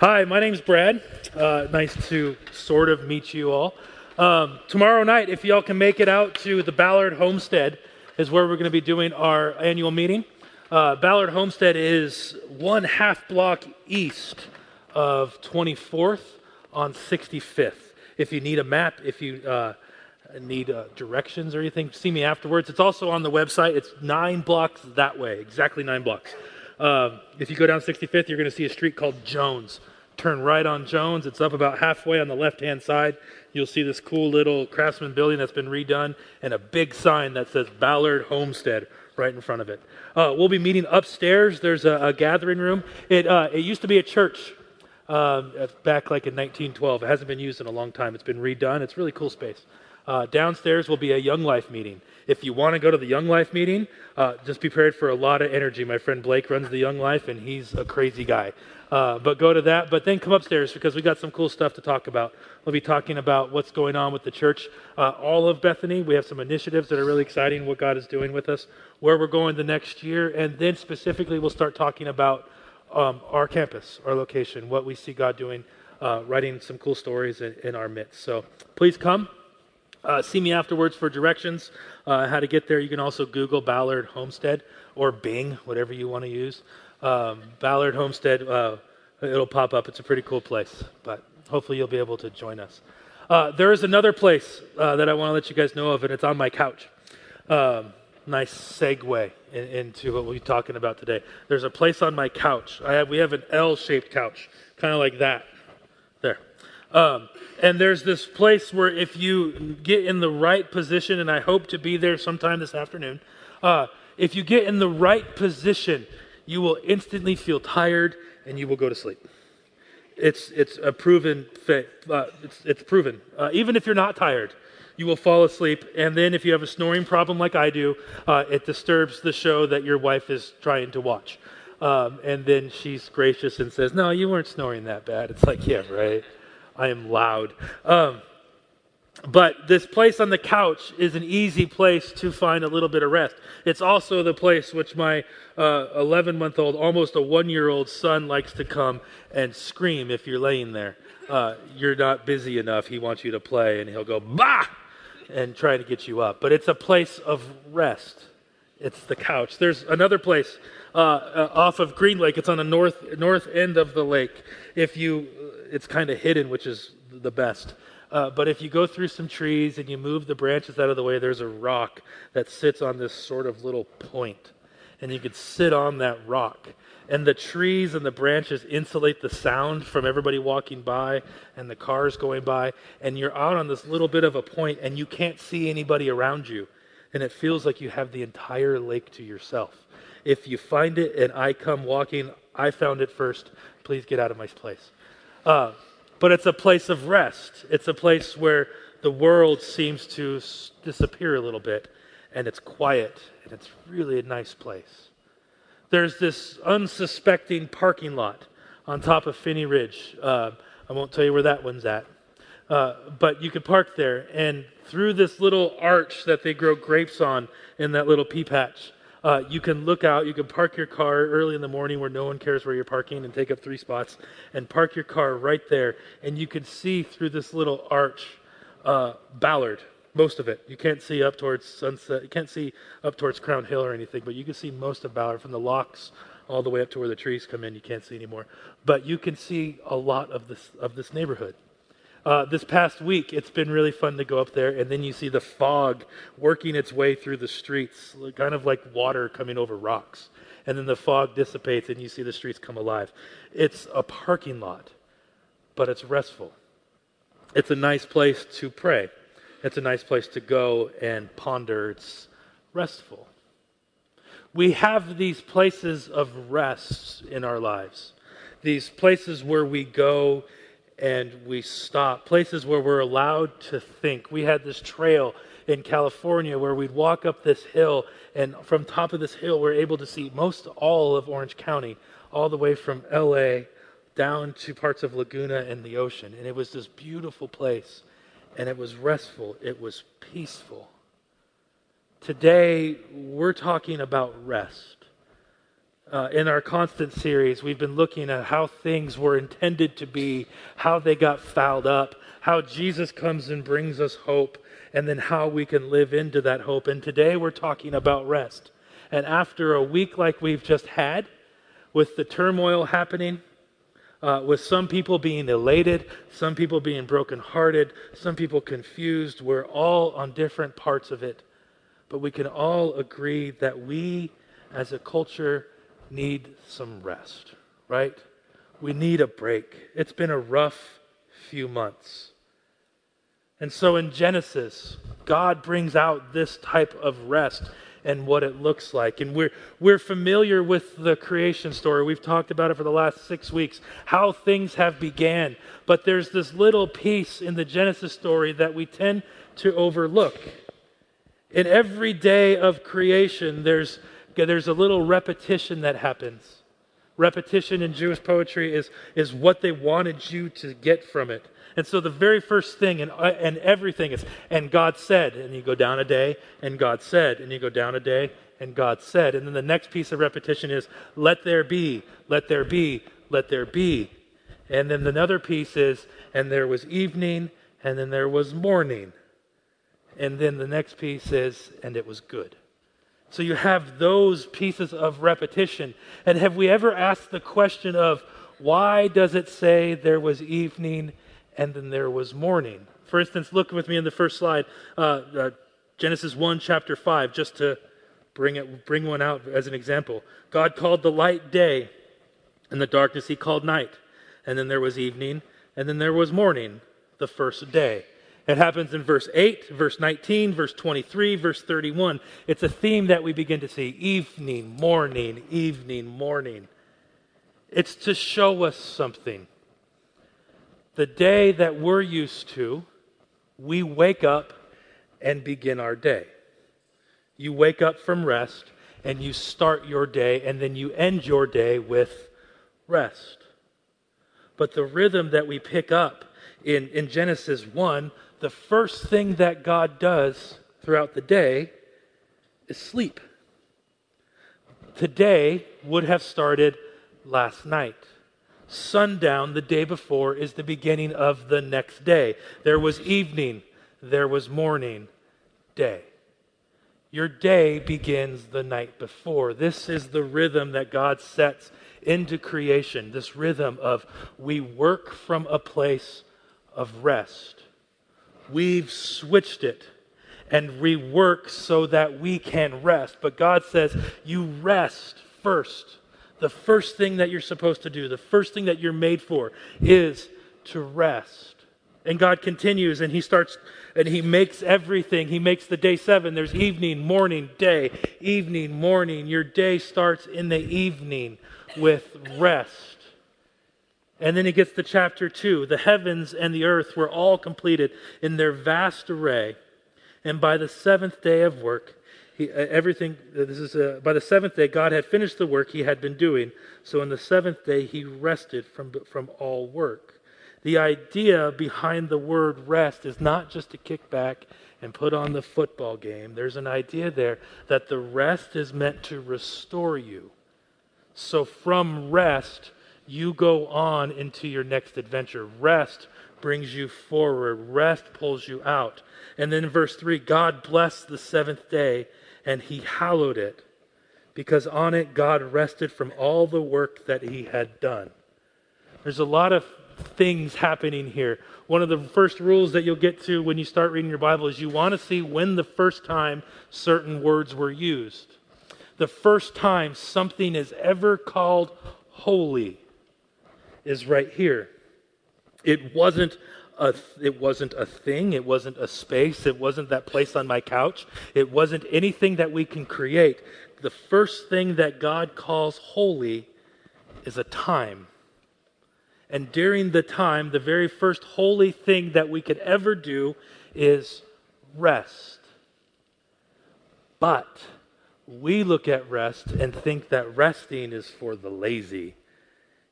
Hi, my name's Brad. Uh, nice to sort of meet you all. Um, tomorrow night, if y'all can make it out to the Ballard Homestead, is where we're going to be doing our annual meeting. Uh, Ballard Homestead is one half block east of 24th on 65th. If you need a map, if you uh, need uh, directions or anything, see me afterwards. It's also on the website. It's nine blocks that way, exactly nine blocks. Uh, if you go down 65th, you're going to see a street called Jones. Turn right on Jones. It's up about halfway on the left hand side. You'll see this cool little craftsman building that's been redone and a big sign that says Ballard Homestead right in front of it. Uh, we'll be meeting upstairs. There's a, a gathering room. It, uh, it used to be a church um, back like in 1912. It hasn't been used in a long time. It's been redone. It's really cool space. Uh, downstairs will be a Young Life meeting. If you want to go to the Young Life meeting, uh, just be prepared for a lot of energy. My friend Blake runs the Young Life, and he's a crazy guy. Uh, but go to that. But then come upstairs because we got some cool stuff to talk about. We'll be talking about what's going on with the church, uh, all of Bethany. We have some initiatives that are really exciting, what God is doing with us, where we're going the next year, and then specifically we'll start talking about um, our campus, our location, what we see God doing, uh, writing some cool stories in, in our midst. So please come. Uh, see me afterwards for directions, uh, how to get there. You can also Google Ballard Homestead or Bing, whatever you want to use. Um, Ballard Homestead, uh, it'll pop up. It's a pretty cool place, but hopefully you'll be able to join us. Uh, there is another place uh, that I want to let you guys know of, and it's on my couch. Um, nice segue in, into what we're talking about today. There's a place on my couch. Have, we have an L-shaped couch, kind of like that. There. Um, and there's this place where if you get in the right position, and I hope to be there sometime this afternoon, uh, if you get in the right position, you will instantly feel tired and you will go to sleep. It's, it's a proven, uh, it's, it's proven. Uh, even if you're not tired, you will fall asleep. And then, if you have a snoring problem like I do, uh, it disturbs the show that your wife is trying to watch. Um, and then she's gracious and says, No, you weren't snoring that bad. It's like, Yeah, right. I am loud. Um, but this place on the couch is an easy place to find a little bit of rest. It's also the place which my 11 uh, month old, almost a one year old son likes to come and scream if you're laying there. Uh, you're not busy enough. He wants you to play, and he'll go, bah! and try to get you up. But it's a place of rest. It's the couch. There's another place uh, uh, off of Green Lake. It's on the north north end of the lake. If you, it's kind of hidden, which is the best. Uh, but if you go through some trees and you move the branches out of the way, there's a rock that sits on this sort of little point. And you could sit on that rock. And the trees and the branches insulate the sound from everybody walking by and the cars going by. And you're out on this little bit of a point and you can't see anybody around you. And it feels like you have the entire lake to yourself. If you find it and I come walking, I found it first. Please get out of my place. Uh, but it's a place of rest. It's a place where the world seems to disappear a little bit, and it's quiet, and it's really a nice place. There's this unsuspecting parking lot on top of Phinney Ridge. Uh, I won't tell you where that one's at. Uh, but you could park there, and through this little arch that they grow grapes on in that little pea patch, uh, you can look out, you can park your car early in the morning where no one cares where you're parking and take up three spots and park your car right there. And you can see through this little arch uh, Ballard, most of it. You can't see up towards Sunset, you can't see up towards Crown Hill or anything, but you can see most of Ballard from the locks all the way up to where the trees come in. You can't see anymore. But you can see a lot of this, of this neighborhood. Uh, this past week, it's been really fun to go up there, and then you see the fog working its way through the streets, kind of like water coming over rocks. And then the fog dissipates, and you see the streets come alive. It's a parking lot, but it's restful. It's a nice place to pray. It's a nice place to go and ponder. It's restful. We have these places of rest in our lives, these places where we go and we stop, places where we're allowed to think. We had this trail in California where we'd walk up this hill, and from top of this hill, we're able to see most all of Orange County, all the way from LA down to parts of Laguna and the ocean. And it was this beautiful place, and it was restful, it was peaceful. Today, we're talking about rest. Uh, in our constant series, we've been looking at how things were intended to be, how they got fouled up, how Jesus comes and brings us hope, and then how we can live into that hope. And today we're talking about rest. And after a week like we've just had, with the turmoil happening, uh, with some people being elated, some people being brokenhearted, some people confused, we're all on different parts of it. But we can all agree that we as a culture need some rest, right? We need a break. It's been a rough few months. And so in Genesis, God brings out this type of rest and what it looks like. And we're, we're familiar with the creation story. We've talked about it for the last six weeks, how things have began. But there's this little piece in the Genesis story that we tend to overlook. In every day of creation, there's there's a little repetition that happens. Repetition in Jewish poetry is, is what they wanted you to get from it. And so the very first thing and, uh, and everything is, and God said, and you go down a day, and God said, and you go down a day, and God said. And then the next piece of repetition is, let there be, let there be, let there be. And then another piece is, and there was evening, and then there was morning. And then the next piece is, and it was good. So you have those pieces of repetition. And have we ever asked the question of why does it say there was evening and then there was morning? For instance, look with me in the first slide, uh, uh, Genesis 1, chapter 5, just to bring, it, bring one out as an example. God called the light day, and the darkness he called night. And then there was evening, and then there was morning, the first day. It happens in verse 8, verse 19, verse 23, verse 31. It's a theme that we begin to see evening, morning, evening, morning. It's to show us something. The day that we're used to, we wake up and begin our day. You wake up from rest and you start your day, and then you end your day with rest. But the rhythm that we pick up in, in Genesis 1 the first thing that God does throughout the day is sleep. Today would have started last night. Sundown the day before is the beginning of the next day. There was evening, there was morning, day. Your day begins the night before. This is the rhythm that God sets into creation. This rhythm of we work from a place of rest we've switched it and rework so that we can rest. But God says, you rest first. The first thing that you're supposed to do, the first thing that you're made for, is to rest. And God continues and He starts and He makes everything. He makes the day seven. There's evening, morning, day, evening, morning. Your day starts in the evening with rest. And then he gets to chapter 2. The heavens and the earth were all completed in their vast array. And by the seventh day of work, he, uh, everything, uh, this is, uh, by the seventh day, God had finished the work he had been doing. So on the seventh day, he rested from, from all work. The idea behind the word rest is not just to kick back and put on the football game. There's an idea there that the rest is meant to restore you. So from rest, you go on into your next adventure. Rest brings you forward, rest pulls you out. And then verse 3 God blessed the seventh day and he hallowed it because on it God rested from all the work that he had done. There's a lot of things happening here. One of the first rules that you'll get to when you start reading your Bible is you want to see when the first time certain words were used. The first time something is ever called holy is right here. It wasn't a, it wasn't a thing, it wasn't a space, it wasn't that place on my couch, it wasn't anything that we can create. The first thing that God calls holy is a time. And during the time, the very first holy thing that we could ever do is rest. But we look at rest and think that resting is for the lazy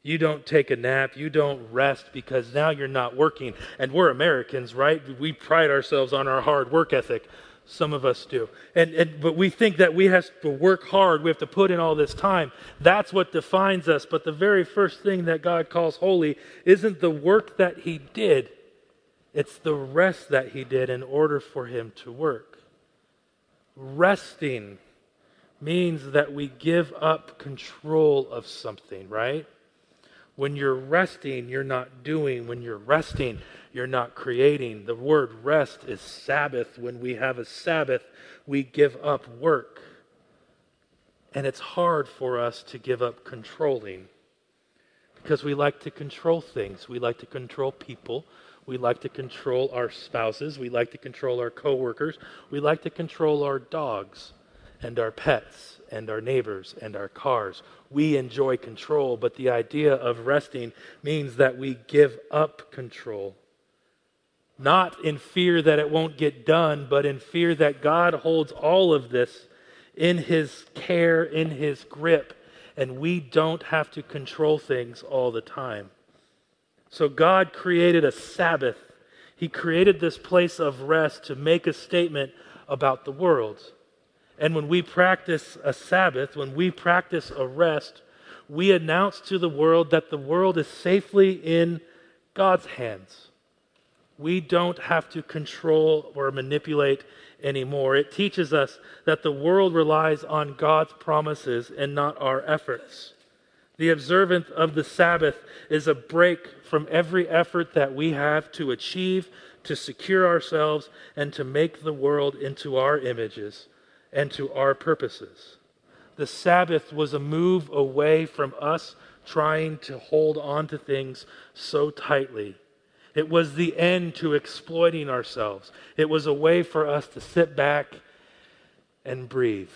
you don't take a nap. You don't rest because now you're not working. And we're Americans, right? We pride ourselves on our hard work ethic. Some of us do. And, and, but we think that we have to work hard. We have to put in all this time. That's what defines us. But the very first thing that God calls holy isn't the work that He did, it's the rest that He did in order for Him to work. Resting means that we give up control of something, right? When you're resting, you're not doing. When you're resting, you're not creating. The word rest is Sabbath. When we have a Sabbath, we give up work. And it's hard for us to give up controlling because we like to control things. We like to control people. We like to control our spouses. We like to control our coworkers. We like to control our dogs and our pets and our neighbors and our cars. We enjoy control, but the idea of resting means that we give up control. Not in fear that it won't get done, but in fear that God holds all of this in His care, in His grip, and we don't have to control things all the time. So God created a Sabbath. He created this place of rest to make a statement about the world. And when we practice a Sabbath, when we practice a rest, we announce to the world that the world is safely in God's hands. We don't have to control or manipulate anymore. It teaches us that the world relies on God's promises and not our efforts. The observance of the Sabbath is a break from every effort that we have to achieve, to secure ourselves, and to make the world into our images and to our purposes. The Sabbath was a move away from us trying to hold on to things so tightly. It was the end to exploiting ourselves. It was a way for us to sit back and breathe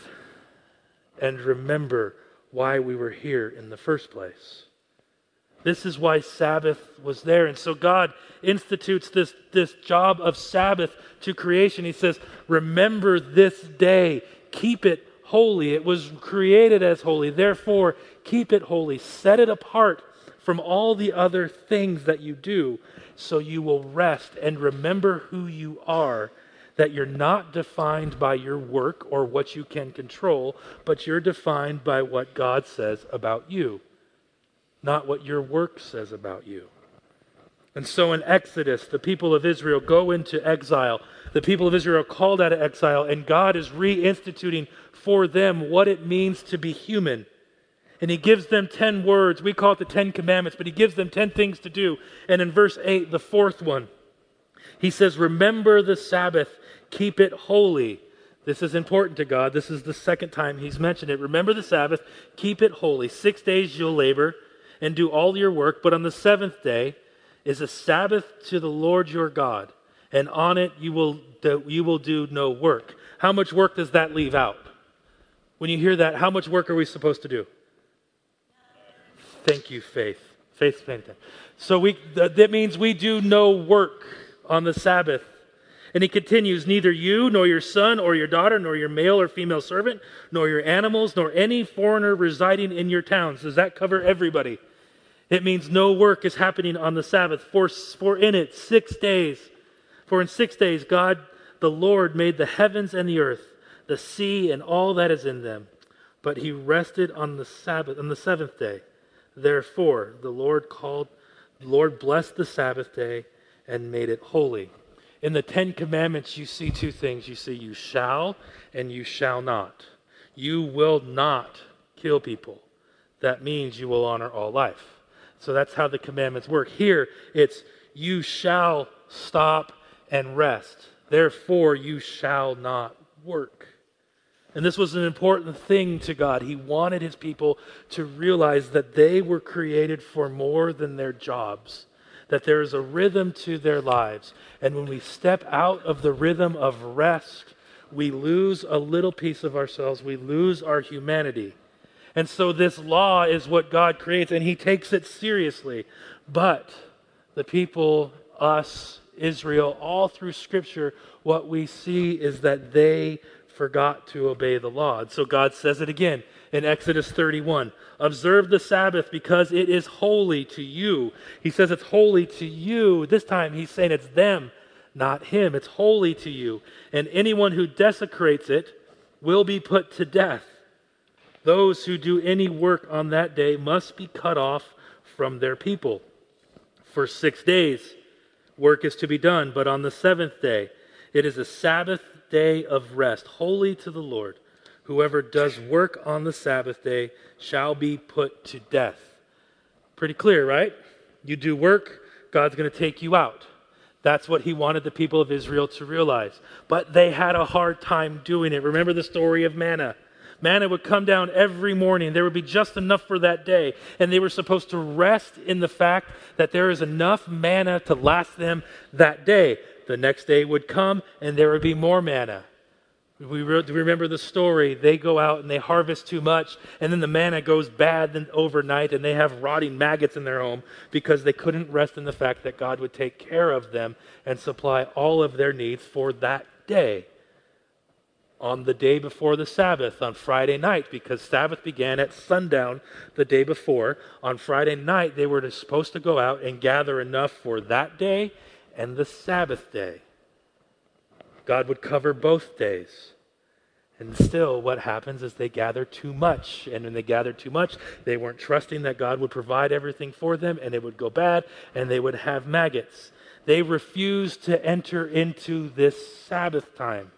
and remember why we were here in the first place. This is why Sabbath was there. And so God institutes this, this job of Sabbath to creation. He says, Remember this day, keep it holy. It was created as holy. Therefore, keep it holy. Set it apart from all the other things that you do so you will rest and remember who you are. That you're not defined by your work or what you can control, but you're defined by what God says about you not what your work says about you. And so in Exodus, the people of Israel go into exile. The people of Israel are called out of exile, and God is reinstituting for them what it means to be human. And he gives them 10 words. We call it the 10 commandments, but he gives them 10 things to do. And in verse 8, the fourth one, he says, Remember the Sabbath, keep it holy. This is important to God. This is the second time he's mentioned it. Remember the Sabbath, keep it holy. Six days you'll labor and do all your work, but on the seventh day is a Sabbath to the Lord your God, and on it you will, you will do no work. How much work does that leave out? When you hear that, how much work are we supposed to do? Thank you, Faith. Faith, faith. So we, that means we do no work on the Sabbath. And he continues, Neither you, nor your son, or your daughter, nor your male or female servant, nor your animals, nor any foreigner residing in your towns. Does that cover everybody? It means no work is happening on the Sabbath. For, for in it, six days. For in six days, God the Lord made the heavens and the earth, the sea and all that is in them. But he rested on the Sabbath, on the seventh day. Therefore, the Lord called, the Lord blessed the Sabbath day and made it holy. In the Ten Commandments, you see two things. You see, you shall and you shall not. You will not kill people. That means you will honor all life. So that's how the commandments work. Here, it's you shall stop and rest. Therefore, you shall not work. And this was an important thing to God. He wanted his people to realize that they were created for more than their jobs, that there is a rhythm to their lives. And when we step out of the rhythm of rest, we lose a little piece of ourselves, we lose our humanity. And so this law is what God creates, and He takes it seriously. But the people, us, Israel, all through Scripture, what we see is that they forgot to obey the law. And so God says it again in Exodus 31 Observe the Sabbath because it is holy to you. He says it's holy to you. This time He's saying it's them, not him. It's holy to you. And anyone who desecrates it will be put to death. Those who do any work on that day must be cut off from their people. For six days, work is to be done, but on the seventh day, it is a Sabbath day of rest, holy to the Lord. Whoever does work on the Sabbath day shall be put to death. Pretty clear, right? You do work, God's going to take you out. That's what he wanted the people of Israel to realize. But they had a hard time doing it. Remember the story of manna. Manna would come down every morning. There would be just enough for that day. And they were supposed to rest in the fact that there is enough manna to last them that day. The next day would come and there would be more manna. We remember the story. They go out and they harvest too much, and then the manna goes bad overnight, and they have rotting maggots in their home because they couldn't rest in the fact that God would take care of them and supply all of their needs for that day. On the day before the Sabbath, on Friday night, because Sabbath began at sundown the day before, on Friday night they were supposed to go out and gather enough for that day and the Sabbath day. God would cover both days. And still, what happens is they gather too much. And when they gathered too much, they weren't trusting that God would provide everything for them, and it would go bad, and they would have maggots. They refused to enter into this Sabbath time.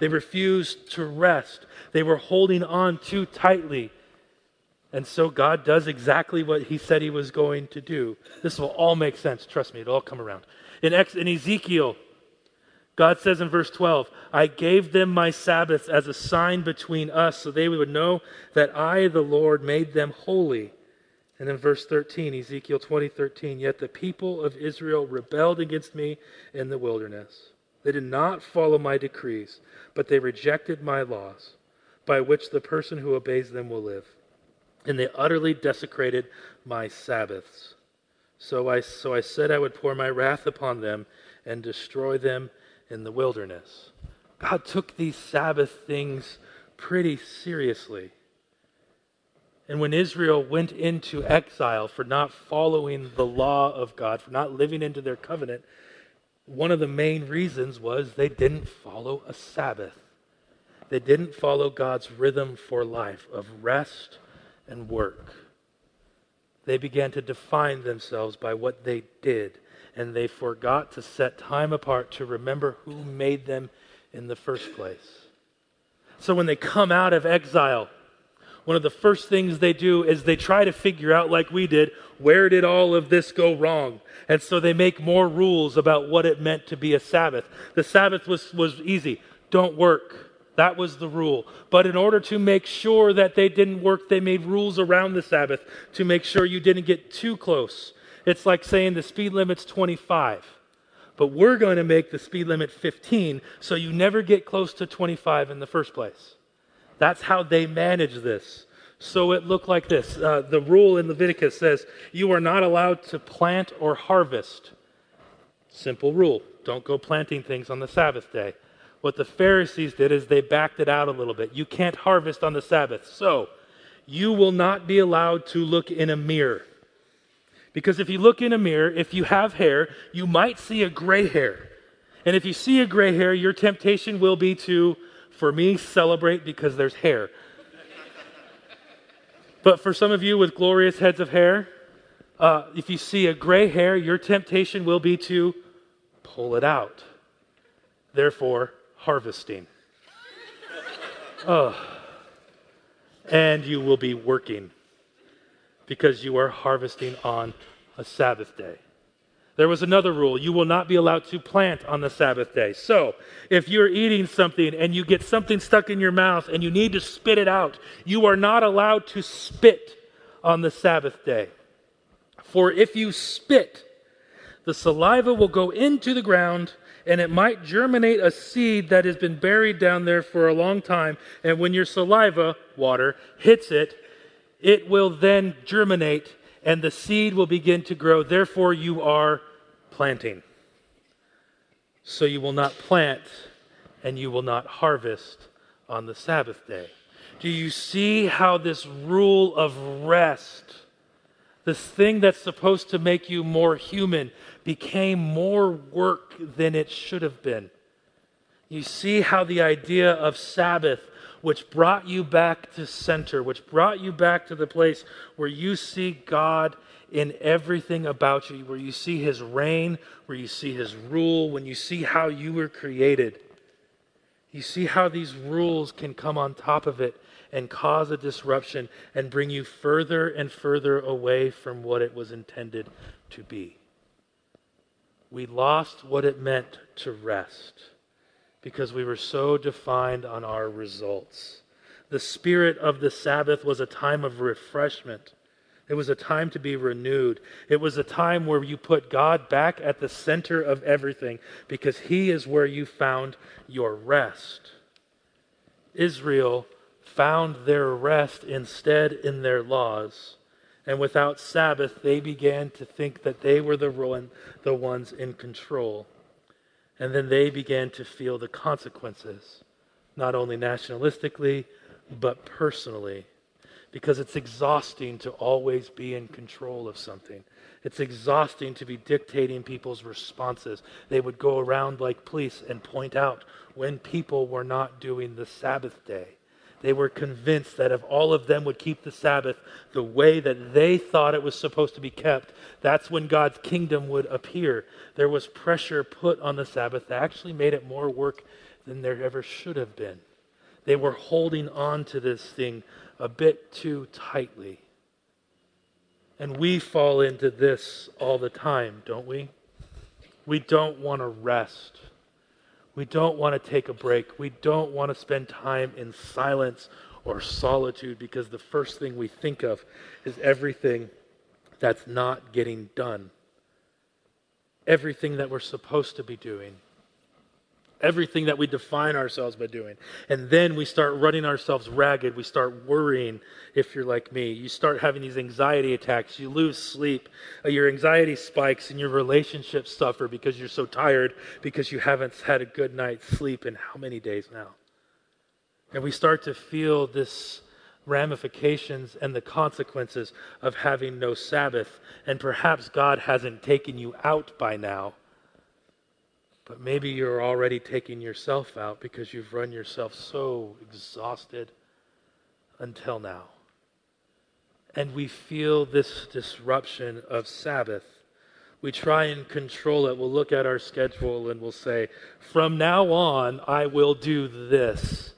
They refused to rest. They were holding on too tightly. And so God does exactly what he said he was going to do. This will all make sense. Trust me, it'll all come around. In, Ex- in Ezekiel, God says in verse 12, I gave them my Sabbaths as a sign between us so they would know that I, the Lord, made them holy. And in verse 13, Ezekiel 20, 13, yet the people of Israel rebelled against me in the wilderness. They did not follow my decrees, but they rejected my laws, by which the person who obeys them will live. And they utterly desecrated my Sabbaths. So I, so I said I would pour my wrath upon them and destroy them in the wilderness. God took these Sabbath things pretty seriously. And when Israel went into exile for not following the law of God, for not living into their covenant, one of the main reasons was they didn't follow a Sabbath. They didn't follow God's rhythm for life of rest and work. They began to define themselves by what they did and they forgot to set time apart to remember who made them in the first place. So when they come out of exile, one of the first things they do is they try to figure out, like we did, where did all of this go wrong? And so they make more rules about what it meant to be a Sabbath. The Sabbath was, was easy don't work. That was the rule. But in order to make sure that they didn't work, they made rules around the Sabbath to make sure you didn't get too close. It's like saying the speed limit's 25, but we're going to make the speed limit 15 so you never get close to 25 in the first place. That's how they manage this. So it looked like this. Uh, the rule in Leviticus says you are not allowed to plant or harvest. Simple rule. Don't go planting things on the Sabbath day. What the Pharisees did is they backed it out a little bit. You can't harvest on the Sabbath. So you will not be allowed to look in a mirror. Because if you look in a mirror, if you have hair, you might see a gray hair. And if you see a gray hair, your temptation will be to, for me, celebrate because there's hair. but for some of you with glorious heads of hair, uh, if you see a gray hair, your temptation will be to pull it out. Therefore, harvesting. oh. And you will be working because you are harvesting on a Sabbath day. There was another rule you will not be allowed to plant on the Sabbath day. So, if you're eating something and you get something stuck in your mouth and you need to spit it out, you are not allowed to spit on the Sabbath day. For if you spit, the saliva will go into the ground and it might germinate a seed that has been buried down there for a long time. And when your saliva, water, hits it, it will then germinate and the seed will begin to grow. Therefore, you are planting. So you will not plant and you will not harvest on the Sabbath day. Do you see how this rule of rest, This thing that's supposed to make you more human became more work than it should have been. You see how the idea of Sabbath, which brought you back to center, which brought you back to the place where you see God in everything about you, where you see His reign, where you see His rule, when you see how you were created. You see how these rules can come on top of it and cause a disruption and bring you further and further away from what it was intended to be. We lost what it meant to rest because we were so defined on our results. The spirit of the Sabbath was a time of refreshment. It was a time to be renewed. It was a time where you put God back at the center of everything because He is where you found your rest. Israel found their rest instead in their laws. And without Sabbath, they began to think that they were the, one, the ones in control. And then they began to feel the consequences, not only nationalistically, but personally. Because it's exhausting to always be in control of something. It's exhausting to be dictating people's responses. They would go around like police and point out when people were not doing the Sabbath day. They were convinced that if all of them would keep the Sabbath the way that they thought it was supposed to be kept, that's when God's kingdom would appear. There was pressure put on the Sabbath that actually made it more work than there ever should have been. They were holding on to this thing a bit too tightly. And we fall into this all the time, don't we? We don't want to rest. We don't want to take a break. We don't want to spend time in silence or solitude because the first thing we think of is everything that's not getting done, everything that we're supposed to be doing everything that we define ourselves by doing. And then we start running ourselves ragged. We start worrying if you're like me. You start having these anxiety attacks. You lose sleep. Uh, your anxiety spikes and your relationships suffer because you're so tired because you haven't had a good night's sleep in how many days now? And we start to feel this ramifications and the consequences of having no Sabbath. And perhaps God hasn't taken you out by now but maybe you're already taking yourself out because you've run yourself so exhausted until now. And we feel this disruption of Sabbath. We try and control it. We'll look at our schedule and we'll say, from now on, I will do this.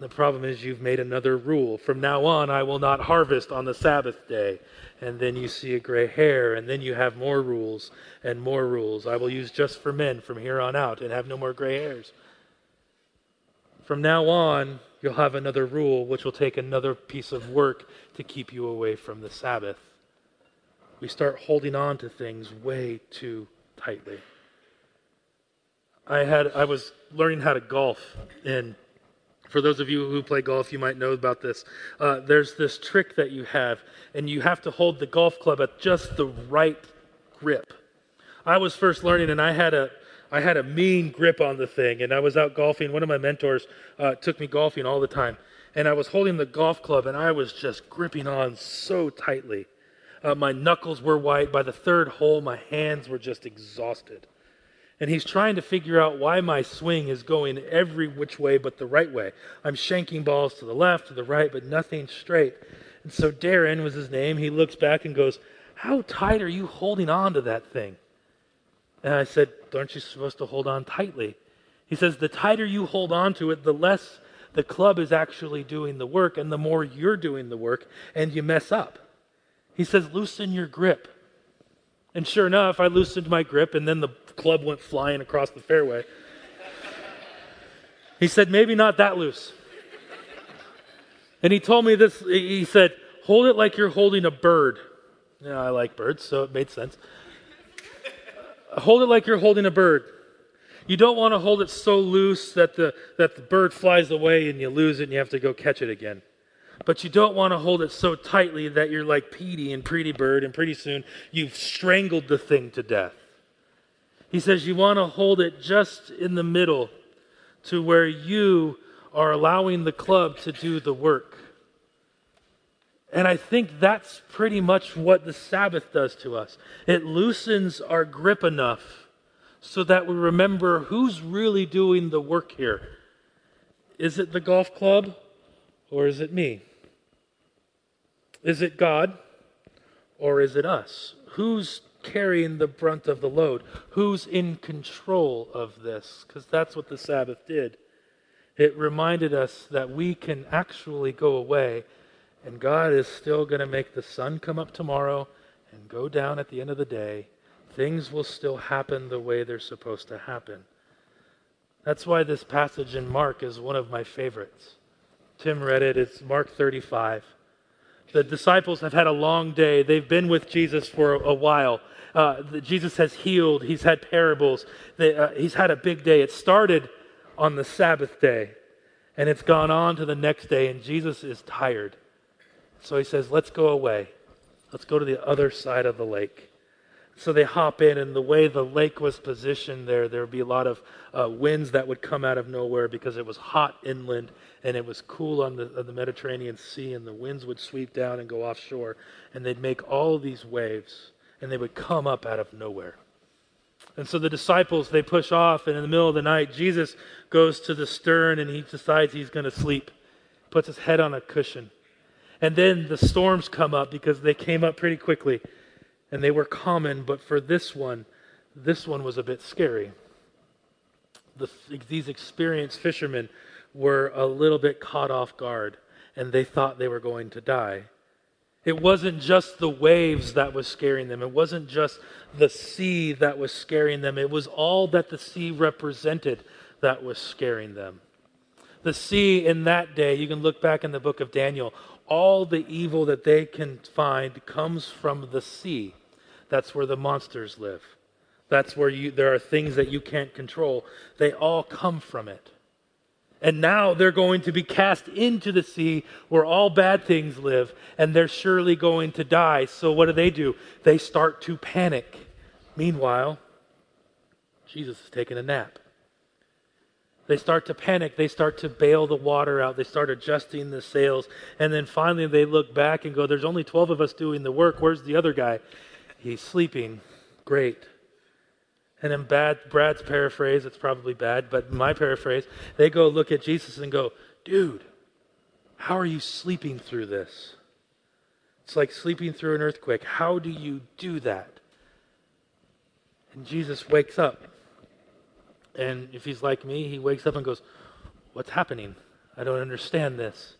The problem is you've made another rule. From now on, I will not harvest on the Sabbath day. And then you see a gray hair, and then you have more rules and more rules. I will use just for men from here on out and have no more gray hairs. From now on, you'll have another rule, which will take another piece of work to keep you away from the Sabbath. We start holding on to things way too tightly. I had I was learning how to golf in for those of you who play golf, you might know about this. Uh, there's this trick that you have, and you have to hold the golf club at just the right grip. I was first learning, and I had a I had a mean grip on the thing, and I was out golfing. One of my mentors uh, took me golfing all the time, and I was holding the golf club, and I was just gripping on so tightly. Uh, my knuckles were white. By the third hole, my hands were just exhausted. And he's trying to figure out why my swing is going every which way but the right way. I'm shanking balls to the left, to the right, but nothing straight. And so Darren was his name. He looks back and goes, How tight are you holding on to that thing? And I said, Aren't you supposed to hold on tightly? He says, The tighter you hold on to it, the less the club is actually doing the work, and the more you're doing the work, and you mess up. He says, Loosen your grip. And sure enough, I loosened my grip, and then the club went flying across the fairway. He said, Maybe not that loose. And he told me this he said, Hold it like you're holding a bird. Yeah, I like birds, so it made sense. hold it like you're holding a bird. You don't want to hold it so loose that the, that the bird flies away and you lose it and you have to go catch it again. But you don't want to hold it so tightly that you're like Petey and Pretty Bird, and pretty soon you've strangled the thing to death. He says you want to hold it just in the middle to where you are allowing the club to do the work. And I think that's pretty much what the Sabbath does to us. It loosens our grip enough so that we remember who's really doing the work here. Is it the golf club or is it me? Is it God or is it us? Who's carrying the brunt of the load? Who's in control of this? Because that's what the Sabbath did. It reminded us that we can actually go away and God is still going to make the sun come up tomorrow and go down at the end of the day. Things will still happen the way they're supposed to happen. That's why this passage in Mark is one of my favorites. Tim read it, it's Mark 35. The disciples have had a long day. They've been with Jesus for a, while. Uh, Jesus has healed, he's had parables, they, uh, he's had a big day. It started on the Sabbath day, and it's gone on to the next day, and Jesus is tired. So he says, Let's go away. Let's go to the other side of the lake. So they hop in, and the way the lake was positioned there, there would be a lot of uh, winds that would come out of nowhere because it was hot inland and it was cool on the, on the Mediterranean Sea, and the winds would sweep down and go offshore, and they'd make all these waves, and they would come up out of nowhere. And so the disciples, they push off, and in the middle of the night, Jesus goes to the stern and he decides he's going to sleep, puts his head on a cushion. And then the storms come up because they came up pretty quickly and they were common, but for this one, this one was a bit scary. The, these experienced fishermen were a little bit caught off guard and they thought they were going to die. It wasn't just the waves that was scaring them. It wasn't just the sea that was scaring them. It was all that the sea represented that was scaring them. The sea in that day, you can look back in the book of Daniel, all the evil that they can find comes from the sea. That's where the monsters live. That's where you, there are things that you can't control. They all come from it. And now they're going to be cast into the sea where all bad things live, and they're surely going to die. So, what do they do? They start to panic. Meanwhile, Jesus is taking a nap. They start to panic. They start to bail the water out. They start adjusting the sails. And then finally they look back and go, There's only 12 of us doing the work. Where's the other guy? He's sleeping. Great. And in bad, Brad's paraphrase, it's probably bad, but my paraphrase, they go look at Jesus and go, Dude, how are you sleeping through this? It's like sleeping through an earthquake. How do you do that? And Jesus wakes up and if he's like me, he wakes up and goes, What's happening? I don't understand this.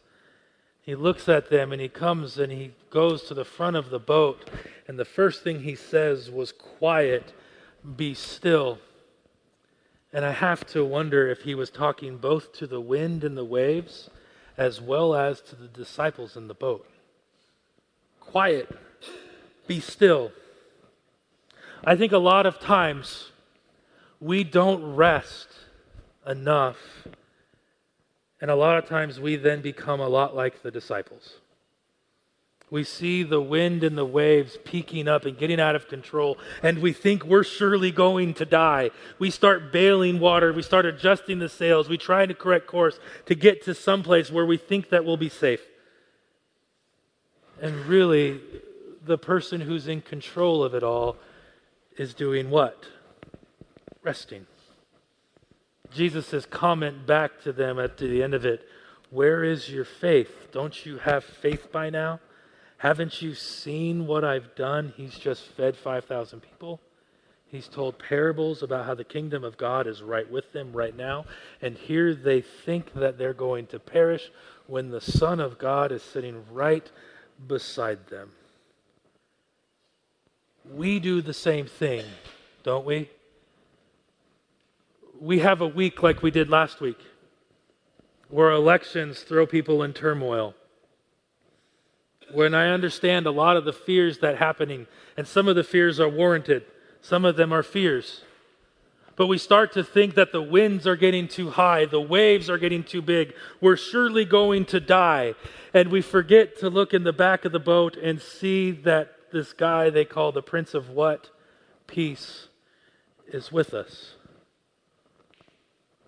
He looks at them and he comes and he goes to the front of the boat. And the first thing he says was, Quiet, be still. And I have to wonder if he was talking both to the wind and the waves as well as to the disciples in the boat. Quiet, be still. I think a lot of times we don't rest enough. And a lot of times we then become a lot like the disciples. We see the wind and the waves peaking up and getting out of control, and we think we're surely going to die. We start bailing water, we start adjusting the sails, we try to correct course to get to some place where we think that we'll be safe. And really, the person who's in control of it all is doing what? resting. Jesus' comment back to them at the end of it Where is your faith? Don't you have faith by now? Haven't you seen what I've done? He's just fed 5,000 people. He's told parables about how the kingdom of God is right with them right now. And here they think that they're going to perish when the Son of God is sitting right beside them. We do the same thing, don't we? We have a week like we did last week, where elections throw people in turmoil. When I understand a lot of the fears that happening, and some of the fears are warranted, some of them are fears. But we start to think that the winds are getting too high, the waves are getting too big, we're surely going to die. And we forget to look in the back of the boat and see that this guy they call the Prince of what? Peace is with us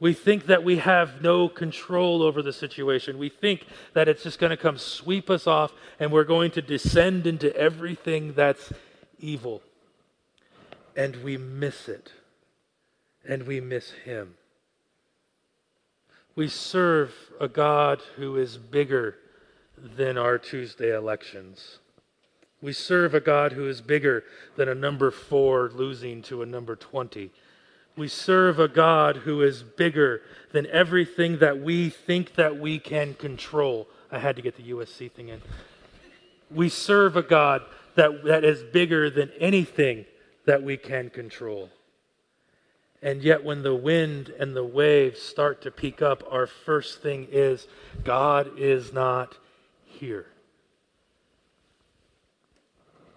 We think that we have no control over the situation. We think that it's just going to come sweep us off and we're going to descend into everything that's evil. And we miss it. And we miss Him. We serve a God who is bigger than our Tuesday elections. We serve a God who is bigger than a number four losing to a number 20. We serve a God who is bigger than everything that we think that we can control. I had to get the USC thing in. We serve a God that, that is bigger than anything that we can control. And yet, when the wind and the waves start to peak up, our first thing is God is not here.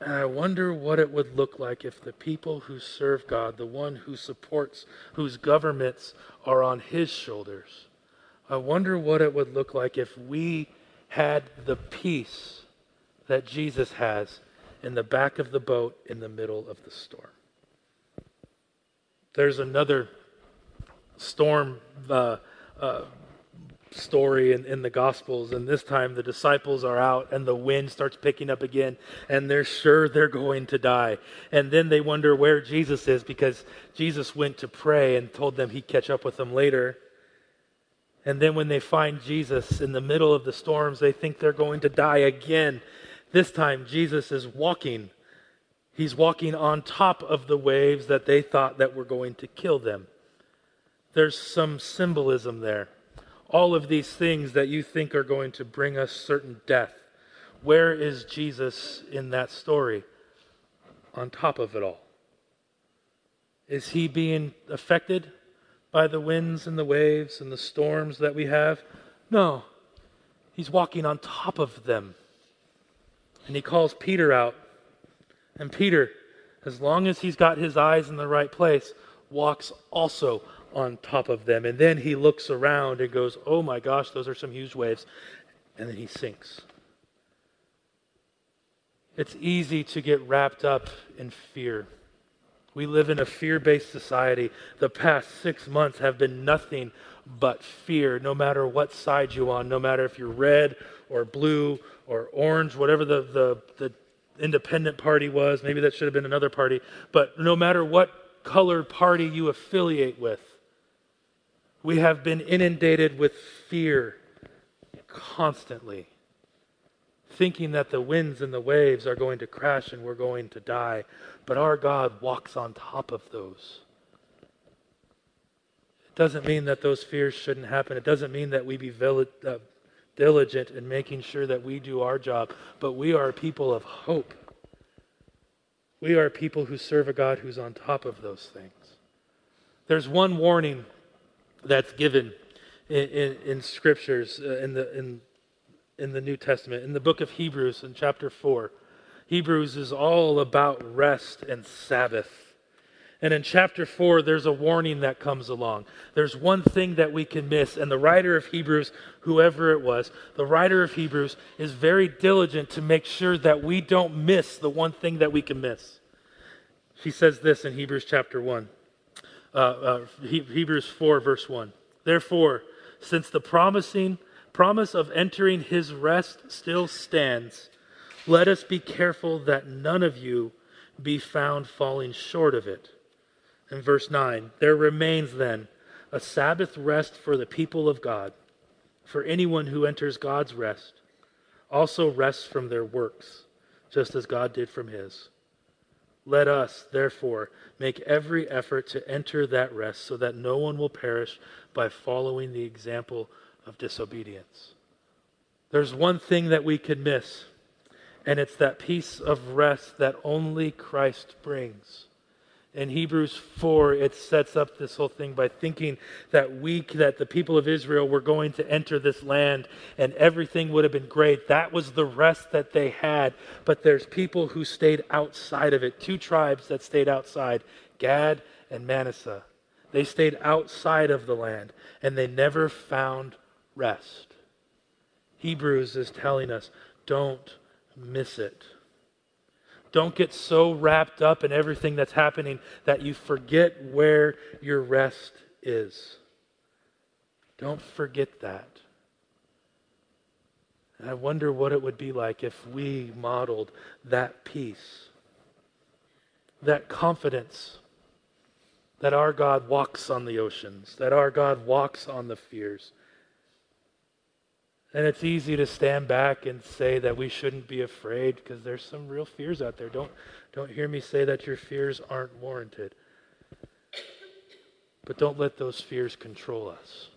And I wonder what it would look like if the people who serve God, the one who supports, whose governments are on his shoulders, I wonder what it would look like if we had the peace that Jesus has in the back of the boat in the middle of the storm. There's another storm uh, uh, story in, in the Gospels, and this time the disciples are out and the wind starts picking up again, and they're sure they're going to die. And then they wonder where Jesus is because Jesus went to pray and told them he'd catch up with them later. And then when they find Jesus in the middle of the storms, they think they're going to die again. This time, Jesus is walking. He's walking on top of the waves that they thought that were going to kill them. There's some symbolism there all of these things that you think are going to bring us certain death. Where is Jesus in that story on top of it all? Is he being affected by the winds and the waves and the storms that we have? No. He's walking on top of them. And he calls Peter out. And Peter, as long as he's got his eyes in the right place, walks also on top of them. And then he looks around and goes, Oh my gosh, those are some huge waves. And then he sinks. It's easy to get wrapped up in fear. We live in a fear based society. The past six months have been nothing but fear, no matter what side you're on, no matter if you're red or blue or orange, whatever the, the, the independent party was. Maybe that should have been another party. But no matter what colored party you affiliate with, we have been inundated with fear constantly, thinking that the winds and the waves are going to crash and we're going to die. But our God walks on top of those. It doesn't mean that those fears shouldn't happen. It doesn't mean that we be uh, diligent in making sure that we do our job. But we are people of hope. We are people who serve a God who's on top of those things. There's one warning that's given in, in, in scriptures uh, in, the, in, in the New Testament. In the book of Hebrews, in chapter 4, Hebrews is all about rest and Sabbath. And in chapter 4, there's a warning that comes along. There's one thing that we can miss. And the writer of Hebrews, whoever it was, the writer of Hebrews is very diligent to make sure that we don't miss the one thing that we can miss. She says this in Hebrews chapter 1 uh, uh, Hebrews 4, verse 1. Therefore, since the promising promise of entering his rest still stands, let us be careful that none of you be found falling short of it. In verse 9, there remains then a Sabbath rest for the people of God, for anyone who enters God's rest also rests from their works, just as God did from his. Let us, therefore, make every effort to enter that rest so that no one will perish by following the example of disobedience. There's one thing that we could miss, and it's that peace of rest that only Christ brings in Hebrews 4, it sets up this whole thing by thinking that we, that the people of Israel were going to enter this land and everything would have been great. That was the rest that they had. But there's people who stayed outside of it. Two tribes that stayed outside Gad and Manasseh. They stayed outside of the land and they never found rest. Hebrews is telling us don't miss it. Don't get so wrapped up in everything that's happening that you forget where your rest is. Don't forget that. And I wonder what it would be like if we modeled that peace, that confidence that our God walks on the oceans, that our God walks on the fears. And it's easy to stand back and say that we shouldn't be afraid because there's some real fears out there. Don't, don't hear me say that your fears aren't warranted. But don't let those fears control us.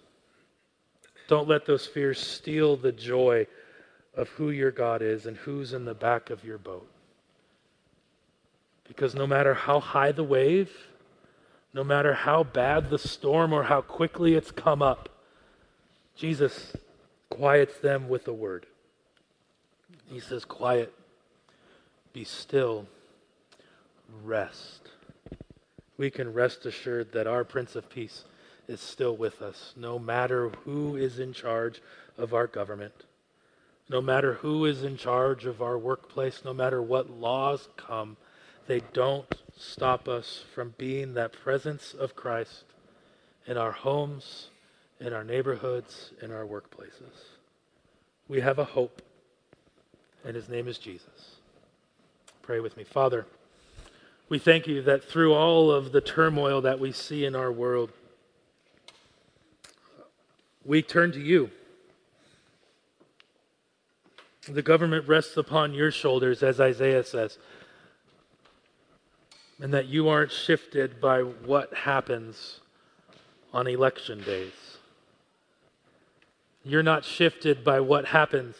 Don't let those fears steal the joy of who your God is and who's in the back of your boat. Because no matter how high the wave, no matter how bad the storm or how quickly it's come up, Jesus quiets them with a word. He says, Quiet, be still, rest. We can rest assured that our Prince of Peace is still with us, no matter who is in charge of our government, no matter who is in charge of our workplace, no matter what laws come, they don't stop us from being that presence of Christ in our homes, in our neighborhoods, in our workplaces. We have a hope, and his name is Jesus. Pray with me. Father, we thank you that through all of the turmoil that we see in our world, we turn to you. The government rests upon your shoulders, as Isaiah says and that you aren't shifted by what happens on election days. You're not shifted by what happens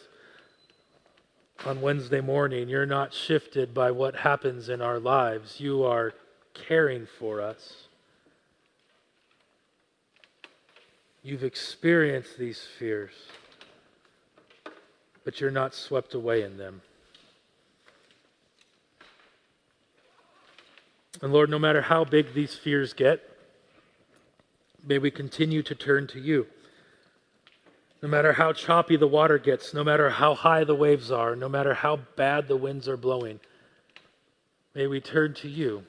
on Wednesday morning. You're not shifted by what happens in our lives. You are caring for us. You've experienced these fears, but you're not swept away in them. And Lord, no matter how big these fears get, may we continue to turn to you. No matter how choppy the water gets, no matter how high the waves are, no matter how bad the winds are blowing, may we turn to you.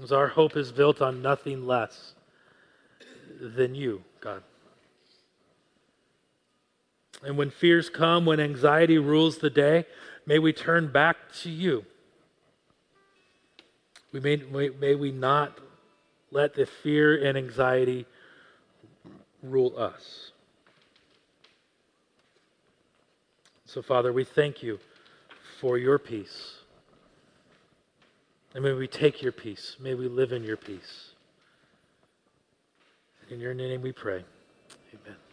As our hope is built on nothing less than you, God. And when fears come, when anxiety rules the day, may we turn back to you. We may, may we not let the fear and anxiety rule us. So, Father, we thank you for your peace. And may we take your peace. May we live in your peace. In your name we pray. Amen.